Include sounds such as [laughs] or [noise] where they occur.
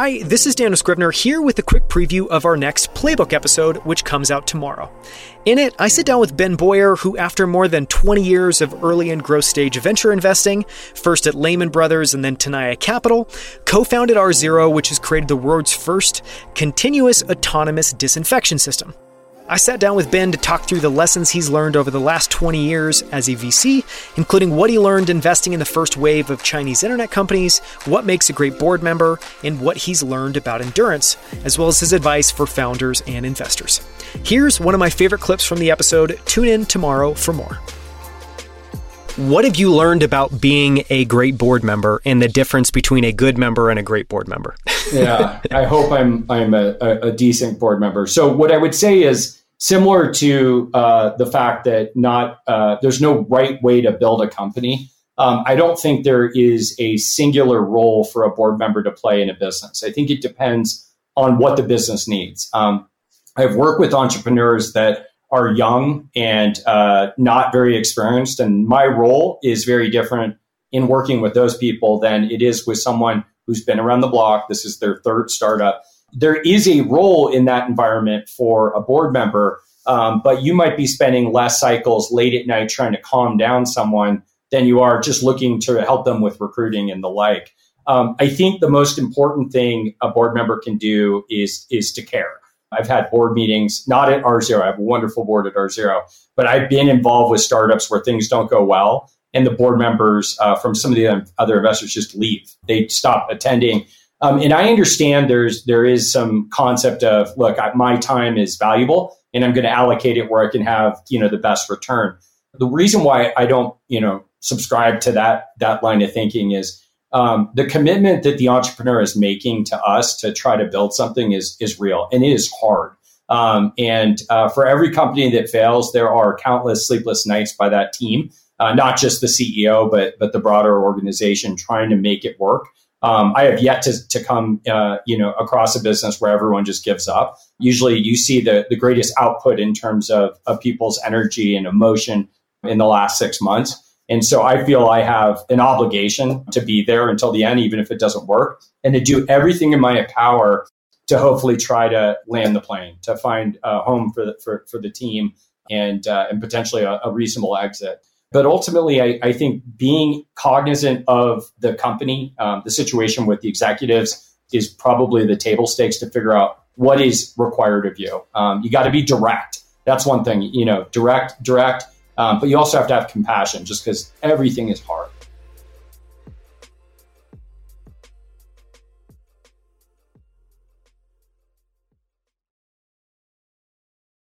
Hi, this is Daniel Scrivner here with a quick preview of our next Playbook episode, which comes out tomorrow. In it, I sit down with Ben Boyer, who, after more than 20 years of early and growth stage venture investing, first at Lehman Brothers and then Tenaya Capital, co founded R-Zero, which has created the world's first continuous autonomous disinfection system. I sat down with Ben to talk through the lessons he's learned over the last 20 years as a VC, including what he learned investing in the first wave of Chinese internet companies, what makes a great board member, and what he's learned about endurance, as well as his advice for founders and investors. Here's one of my favorite clips from the episode. Tune in tomorrow for more. What have you learned about being a great board member and the difference between a good member and a great board member? [laughs] yeah, I hope I'm I'm a, a, decent board member. So what I would say is similar to uh, the fact that not uh, there's no right way to build a company. Um, I don't think there is a singular role for a board member to play in a business. I think it depends on what the business needs. Um, I've worked with entrepreneurs that are young and uh, not very experienced, and my role is very different in working with those people than it is with someone who's been around the block. This is their third startup there is a role in that environment for a board member, um, but you might be spending less cycles late at night trying to calm down someone than you are just looking to help them with recruiting and the like. Um, I think the most important thing a board member can do is is to care. I've had board meetings, not at R-Zero. I have a wonderful board at R-Zero, but I've been involved with startups where things don't go well, and the board members uh, from some of the other investors just leave. They stop attending um, and I understand there's there is some concept of look, I, my time is valuable, and I'm going to allocate it where I can have you know the best return. The reason why I don't you know subscribe to that that line of thinking is um, the commitment that the entrepreneur is making to us to try to build something is is real and it is hard. Um, and uh, for every company that fails, there are countless sleepless nights by that team, uh, not just the CEO, but but the broader organization trying to make it work. Um, I have yet to, to come, uh, you know, across a business where everyone just gives up. Usually, you see the the greatest output in terms of of people's energy and emotion in the last six months. And so, I feel I have an obligation to be there until the end, even if it doesn't work, and to do everything in my power to hopefully try to land the plane, to find a home for the for, for the team, and uh, and potentially a, a reasonable exit. But ultimately, I, I think being cognizant of the company, um, the situation with the executives is probably the table stakes to figure out what is required of you. Um, you got to be direct. That's one thing, you know, direct, direct. Um, but you also have to have compassion just because everything is hard.